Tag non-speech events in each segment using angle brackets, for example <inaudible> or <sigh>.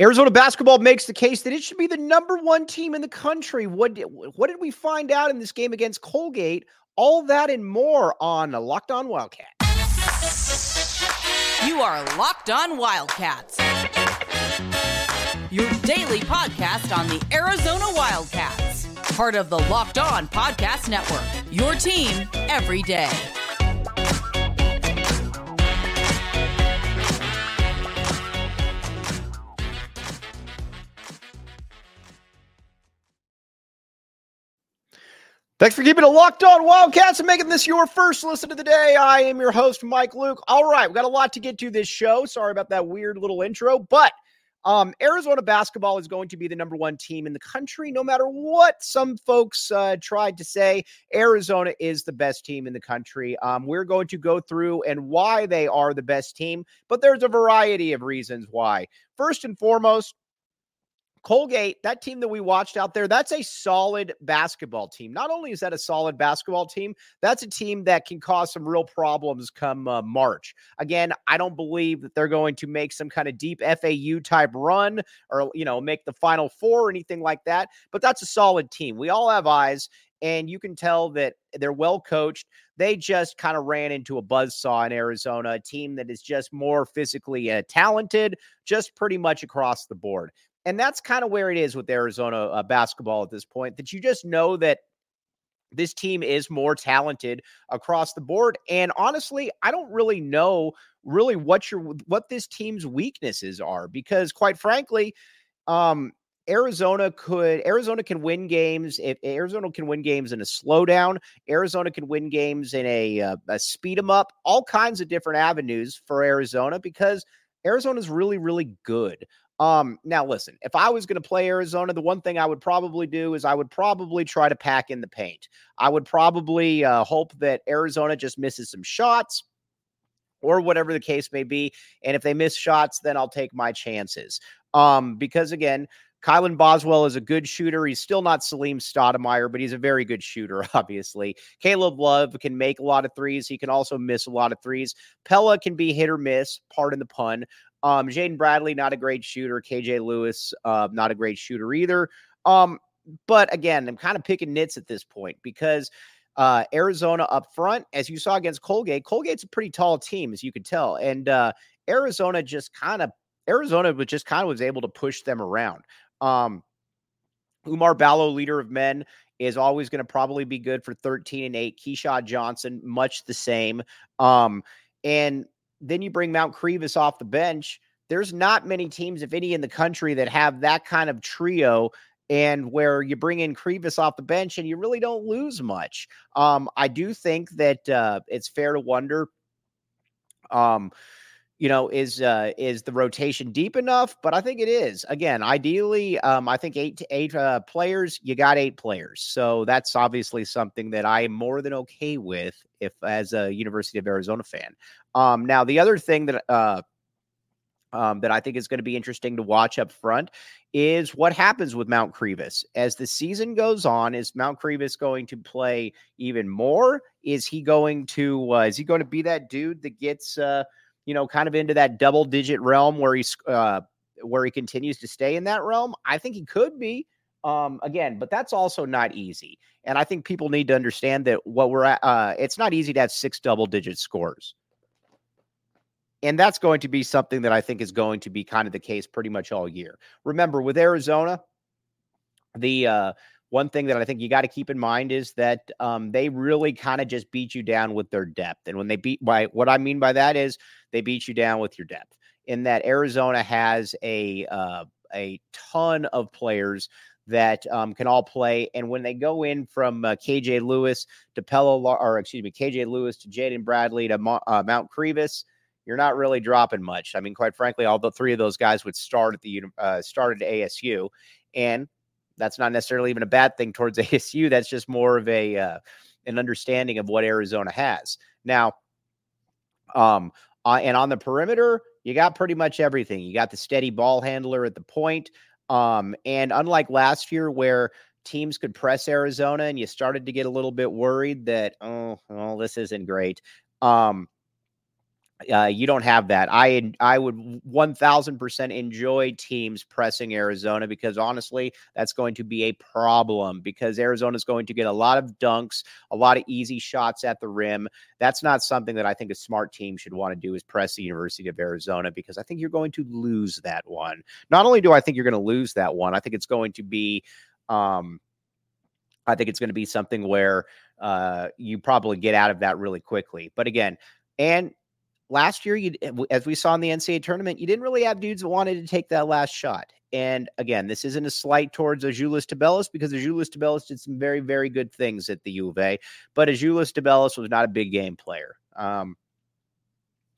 Arizona basketball makes the case that it should be the number one team in the country. What did, what did we find out in this game against Colgate? All that and more on Locked On Wildcat. You are Locked On Wildcats, your daily podcast on the Arizona Wildcats, part of the Locked On Podcast Network. Your team every day. Thanks for keeping it locked on Wildcats and making this your first listen of the day. I am your host, Mike Luke. All right, we got a lot to get to this show. Sorry about that weird little intro, but um, Arizona basketball is going to be the number one team in the country, no matter what some folks uh, tried to say. Arizona is the best team in the country. Um, we're going to go through and why they are the best team, but there's a variety of reasons why. First and foremost, Colgate, that team that we watched out there, that's a solid basketball team. Not only is that a solid basketball team, that's a team that can cause some real problems come uh, March. Again, I don't believe that they're going to make some kind of deep FAU type run or, you know, make the final four or anything like that, but that's a solid team. We all have eyes and you can tell that they're well coached. They just kind of ran into a buzzsaw in Arizona, a team that is just more physically uh, talented, just pretty much across the board. And that's kind of where it is with Arizona uh, basketball at this point, that you just know that this team is more talented across the board. And honestly, I don't really know really what your what this team's weaknesses are because quite frankly, um, Arizona could Arizona can win games if Arizona can win games in a slowdown. Arizona can win games in a, uh, a speed them up. All kinds of different avenues for Arizona because Arizona is really really good. Um, now listen, if I was going to play Arizona, the one thing I would probably do is I would probably try to pack in the paint. I would probably uh, hope that Arizona just misses some shots or whatever the case may be. And if they miss shots, then I'll take my chances. Um, because again, Kylan Boswell is a good shooter. He's still not Salim Stoudamire, but he's a very good shooter, <laughs> obviously. Caleb Love can make a lot of threes. He can also miss a lot of threes. Pelle can be hit or miss, pardon the pun. Um, Jaden Bradley, not a great shooter. KJ Lewis, uh, not a great shooter either. Um, but again, I'm kind of picking nits at this point because uh, Arizona up front, as you saw against Colgate, Colgate's a pretty tall team, as you could tell. And uh, Arizona just kind of Arizona was just kind of was able to push them around. Um, Oumar Ballo, leader of men, is always going to probably be good for 13 and 8. Keshad Johnson, much the same. Um, and then you bring Mount Krivas off the bench. There's not many teams, if any, in the country that have that kind of trio and where you bring in Krivas off the bench and you really don't lose much. Um, I do think that uh, it's fair to wonder um, you know, is uh, is the rotation deep enough? But I think it is. Again, ideally, um, I think eight to eight uh, players. You got eight players, so that's obviously something that I am more than okay with. If as a University of Arizona fan, um, now the other thing that uh, um, that I think is going to be interesting to watch up front is what happens with Mount Krivas as the season goes on. Is Mount Krivas going to play even more? Is he going to uh, is he going to be that dude that gets uh, you know, kind of into that double digit realm where he's uh, where he continues to stay in that realm? I think he could be. Um, again, but that's also not easy. And I think people need to understand that what we're at, uh, it's not easy to have six double digit scores. And that's going to be something that I think is going to be kind of the case pretty much all year. Remember, with Arizona, the uh, one thing that I think you got to keep in mind is that um, they really kind of just beat you down with their depth. And when they beat by what I mean by that is they beat you down with your depth. In that Arizona has a uh, a ton of players that um, can all play, and when they go in from uh, KJ Lewis to Pelle, or excuse me, KJ Lewis to Jaden Bradley to Mo- uh, Mount Krivas, you're not really dropping much. I mean, quite frankly, all the three of those guys would start at the uh, started at ASU, and that's not necessarily even a bad thing towards <laughs> ASU. That's just more of a uh, an understanding of what Arizona has now. Um, uh, and on the perimeter, you got pretty much everything. You got the steady ball handler at the point. Um, and unlike last year, where teams could press Arizona and you started to get a little bit worried that, oh, well, this isn't great. Um, uh, you don't have that. I I would one thousand percent enjoy teams pressing Arizona because honestly, that's going to be a problem because Arizona is going to get a lot of dunks, a lot of easy shots at the rim. That's not something that I think a smart team should want to do is press the University of Arizona because I think you're going to lose that one. Not only do I think you're going to lose that one, I think it's going to be, um, I think it's going to be something where uh, you probably get out of that really quickly. But again, and last year, you as we saw in the NCAA tournament, you didn't really have dudes that wanted to take that last shot. And again, this isn't a slight towards Azuolas Tubelis because Azuolas Tubelis did some very, very good things at the U of A, but Azuolas Tubelis was not a big game player. Um,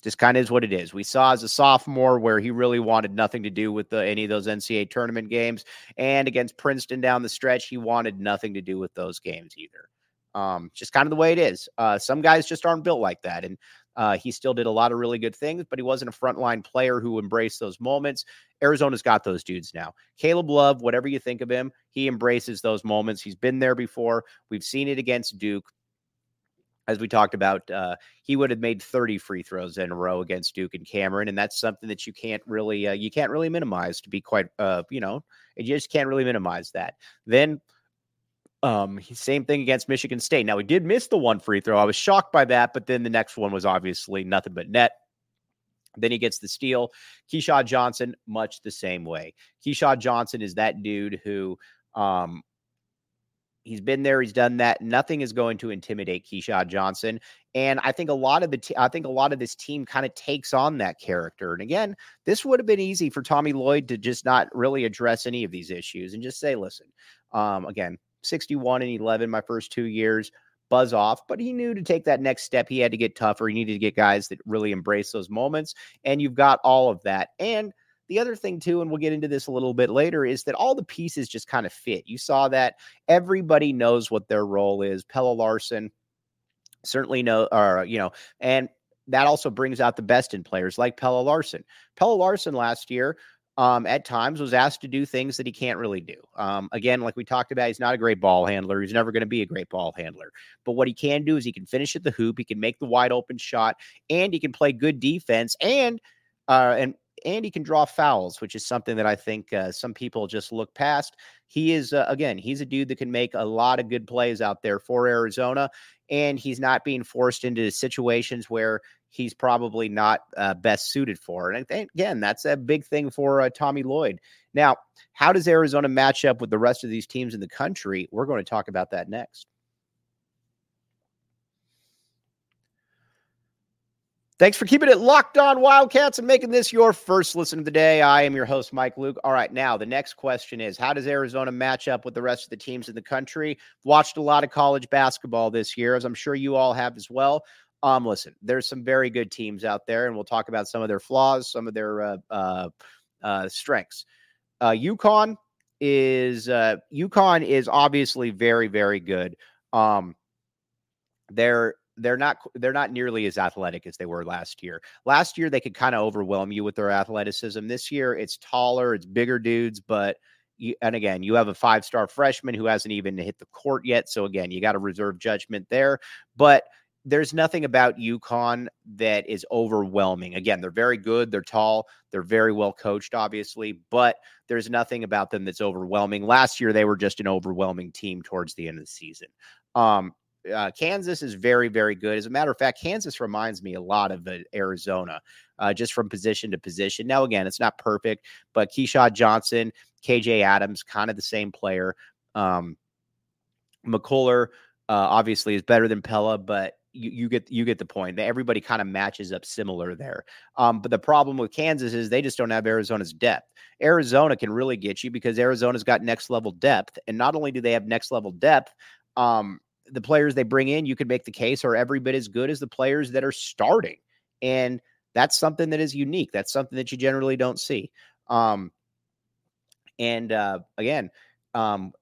just kind of is what it is. We saw as a sophomore where he really wanted nothing to do with the, any of those NCAA tournament games, and against Princeton down the stretch, he wanted nothing to do with those games either. Um, just kind of the way it is. Uh, some guys just aren't built like that, and uh, he still did a lot of really good things, but he wasn't a frontline player who embraced those moments. Arizona's got those dudes now. Caleb Love, whatever you think of him, he embraces those moments. He's been there before. We've seen it against Duke. As we talked about, uh, he would have made 30 free throws in a row against Duke and Cameron, and that's something that you can't really uh, you can't really minimize. To be quite, uh, you know, you just can't really minimize that. Then um, same thing against Michigan State. Now, he did miss the one free throw. I was shocked by that, but then the next one was obviously nothing but net. Then he gets the steal. Keshad Johnson, much the same way. Keshad Johnson is that dude who um, he's been there, he's done that. Nothing is going to intimidate Keshad Johnson. And I think a lot of the I think a lot of this team kind of takes on that character. And again, this would have been easy for Tommy Lloyd to just not really address any of these issues and just say, listen, um, again, 61 and 11 my first two years, buzz off. But he knew to take that next step, he had to get tougher. He needed to get guys that really embrace those moments. And you've got all of that. And the other thing, too, and we'll get into this a little bit later, is that all the pieces just kind of fit. You saw that everybody knows what their role is. Pelle Larsson certainly know, or, you know, and that also brings out the best in players like Pelle Larsson. Pelle Larsson last year um, at times was asked to do things that he can't really do. Um, again, like we talked about, he's not a great ball handler. He's never going to be a great ball handler. But what he can do is he can finish at the hoop, he can make the wide open shot, and he can play good defense, and uh, and and he can draw fouls, which is something that I think uh, some people just look past. He is uh, again, he's a dude that can make a lot of good plays out there for Arizona, and he's not being forced into situations where he's probably not uh, best suited for. And again, that's a big thing for uh, Tommy Lloyd. Now, how does Arizona match up with the rest of these teams in the country? We're going to talk about that next. Thanks for keeping it locked on Wildcats and making this your first listen of the day. I am your host, Mike Luke. All right, now the next question is How does Arizona match up with the rest of the teams in the country? Watched a lot of college basketball this year, as I'm sure you all have as well. Um, listen, there's some very good teams out there, and we'll talk about some of their flaws, some of their uh, uh, uh, strengths. Uh, UConn is uh, UConn is obviously very, very good. Um, they're they're not they're not nearly as athletic as they were last year. Last year they could kind of overwhelm you with their athleticism. This year it's taller, it's bigger dudes, but you, and again, you have a five star freshman who hasn't even hit the court yet. So again, you got to reserve judgment there. But there's nothing about UConn that is overwhelming. Again, they're very good. They're tall. They're very well coached, obviously, but there's nothing about them that's overwhelming. Last year, they were just an overwhelming team towards the end of the season. Um, uh, Kansas is very, very good. As a matter of fact, Kansas reminds me a lot of uh, Arizona, uh, just from position to position. Now, again, it's not perfect, but Keshad Johnson, KJ Adams, kind of the same player. Um, McCullar, uh, obviously is better than Pelle, but you, you get you get the point. That everybody kind of matches up similar there. Um, but the problem with Kansas is they just don't have Arizona's depth. Arizona can really get you because Arizona's got next level depth, and not only do they have next level depth, um, the players they bring in, you could make the case are every bit as good as the players that are starting, and that's something that is unique. That's something that you generally don't see. Um, and uh, again, um,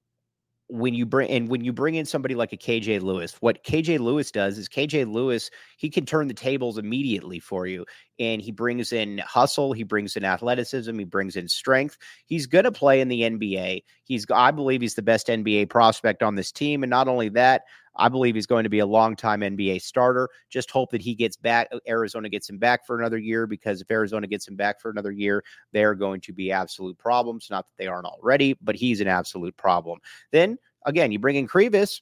when you bring and when you bring in somebody like a KJ Lewis, what KJ Lewis does is KJ Lewis, he can turn the tables immediately for you. And he brings in hustle, he brings in athleticism, he brings in strength. He's going to play in the NBA. He's I believe he's the best NBA prospect on this team and not only that, I believe he's going to be a long time NBA starter. Just hope that he gets back. Arizona gets him back for another year because if Arizona gets him back for another year, they're going to be absolute problems. Not that they aren't already, but he's an absolute problem. Then again, you bring in Krivas.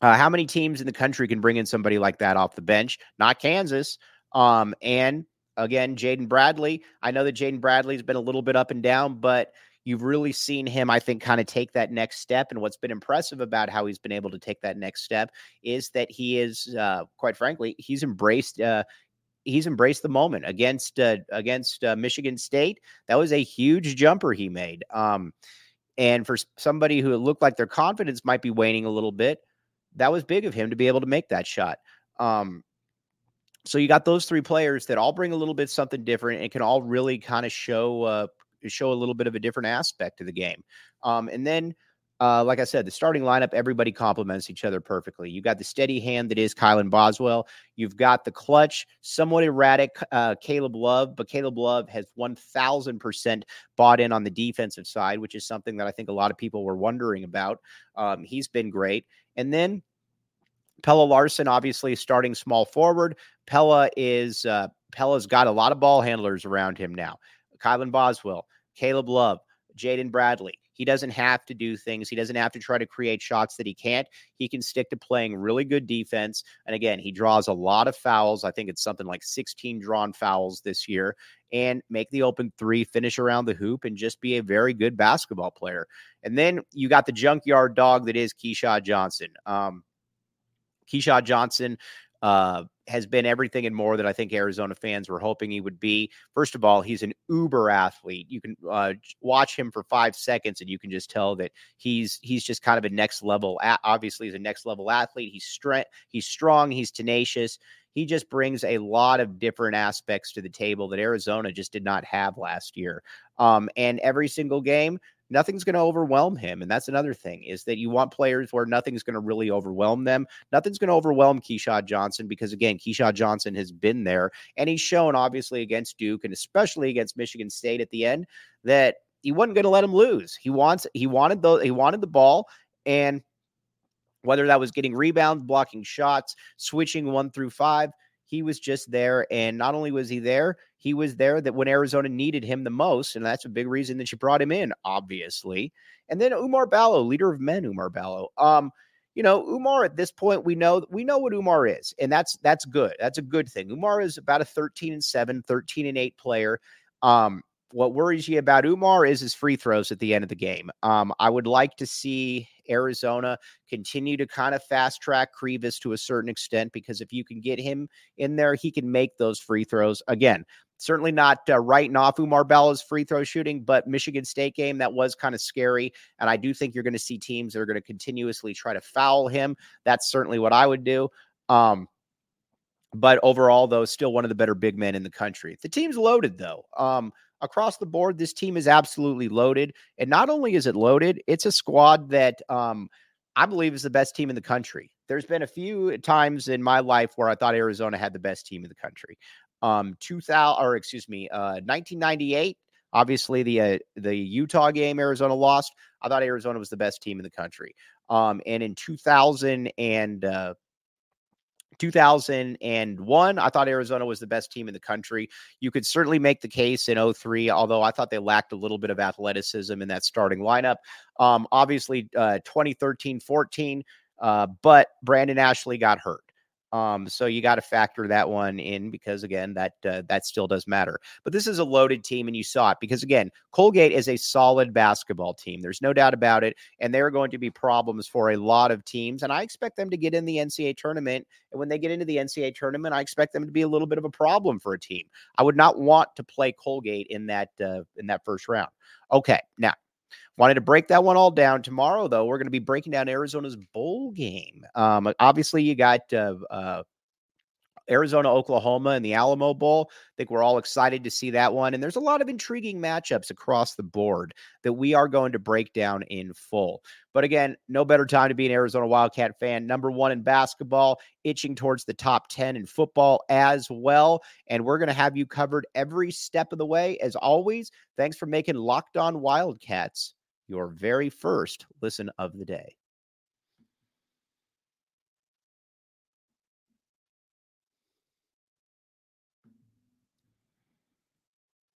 Uh, how many teams in the country can bring in somebody like that off the bench? Not Kansas. Um, and again, Jaden Bradley. I know that Jaden Bradley's been a little bit up and down, but you've really seen him, I think, kind of take that next step. And what's been impressive about how he's been able to take that next step is that he is, uh, quite frankly, he's embraced. Uh, he's embraced the moment against uh, against uh, Michigan State. That was a huge jumper he made. Um, and for somebody who looked like their confidence might be waning a little bit, that was big of him to be able to make that shot. Um, so you got those three players that all bring a little bit something different and can all really kind of show uh, show a little bit of a different aspect to the game. Um, and then, uh, like I said, the starting lineup, everybody complements each other perfectly. You got the steady hand that is Kylan Boswell. You've got the clutch, somewhat erratic uh, Caleb Love, but Caleb Love has 1000% bought in on the defensive side, which is something that I think a lot of people were wondering about. Um, he's been great. And then Pelle Larsson, obviously starting small forward. Pelle is uh, Pelle's got a lot of ball handlers around him now. Kylan Boswell, Caleb Love, Jaden Bradley. He doesn't have to do things. He doesn't have to try to create shots that he can't. He can stick to playing really good defense. And again, he draws a lot of fouls. I think it's something like 16 drawn fouls this year and make the open three, finish around the hoop, and just be a very good basketball player. And then you got the junkyard dog that is Keshad Johnson. Um, Keshad Johnson uh, has been everything and more that I think Arizona fans were hoping he would be. First of all, he's an uber athlete. You can uh, watch him for five seconds, and you can just tell that he's he's just kind of a next level. Obviously, he's a next level athlete. He's strength. He's strong. He's tenacious. He just brings a lot of different aspects to the table that Arizona just did not have last year. Um, and every single game, nothing's going to overwhelm him. And that's another thing is that you want players where nothing's going to really overwhelm them. Nothing's going to overwhelm Keshad Johnson because, again, Keshad Johnson has been there and he's shown, obviously, against Duke and especially against Michigan State at the end that he wasn't going to let him lose. He wants, he wanted the, he wanted the ball and whether that was getting rebounds, blocking shots, switching one through five, he was just there. And not only was he there, he was there that when Arizona needed him the most. And that's a big reason that you brought him in, obviously. And then Oumar Ballo, leader of men, Oumar Ballo. Um, you know, Oumar at this point, we know we know what Oumar is, and that's that's good. That's a good thing. Oumar is about a 13 and 7, 13 and 8 player. Um, what worries you about Oumar is his free throws at the end of the game. Um, I would like to see Arizona continue to kind of fast track Krivas to a certain extent because if you can get him in there, he can make those free throws. Again, certainly not uh, writing off Oumar Ballo's free throw shooting, but Michigan State game that was kind of scary. And I do think you're going to see teams that are going to continuously try to foul him. That's certainly what I would do. Um, but overall, though, still one of the better big men in the country. The team's loaded, though. Um, across the board, this team is absolutely loaded. And not only is it loaded, it's a squad that um, I believe is the best team in the country. There's been a few times in my life where I thought Arizona had the best team in the country. Um, 2000 or excuse me, uh, 1998. Obviously, the uh, the Utah game Arizona lost. I thought Arizona was the best team in the country. Um, and in 2000 and uh, 2001, I thought Arizona was the best team in the country. You could certainly make the case in 03, although I thought they lacked a little bit of athleticism in that starting lineup. Um, obviously, uh, 2013 14, uh, but Brandon Ashley got hurt. Um, so you got to factor that one in because again, that uh, that still does matter. But this is a loaded team, and you saw it because again, Colgate is a solid basketball team. There's no doubt about it, and there are going to be problems for a lot of teams. And I expect them to get in the NCAA tournament. And when they get into the NCAA tournament, I expect them to be a little bit of a problem for a team. I would not want to play Colgate in that uh, in that first round. Okay, now Wanted to break that one all down tomorrow, though. We're going to be breaking down Arizona's bowl game. Um, obviously, you got uh, uh, Arizona, Oklahoma, and the Alamo Bowl. I think we're all excited to see that one. And there's a lot of intriguing matchups across the board that we are going to break down in full. But again, no better time to be an Arizona Wildcat fan. Number one in basketball, itching towards the top 10 in football as well. And we're going to have you covered every step of the way. As always, thanks for making Locked On Wildcats your very first listen of the day.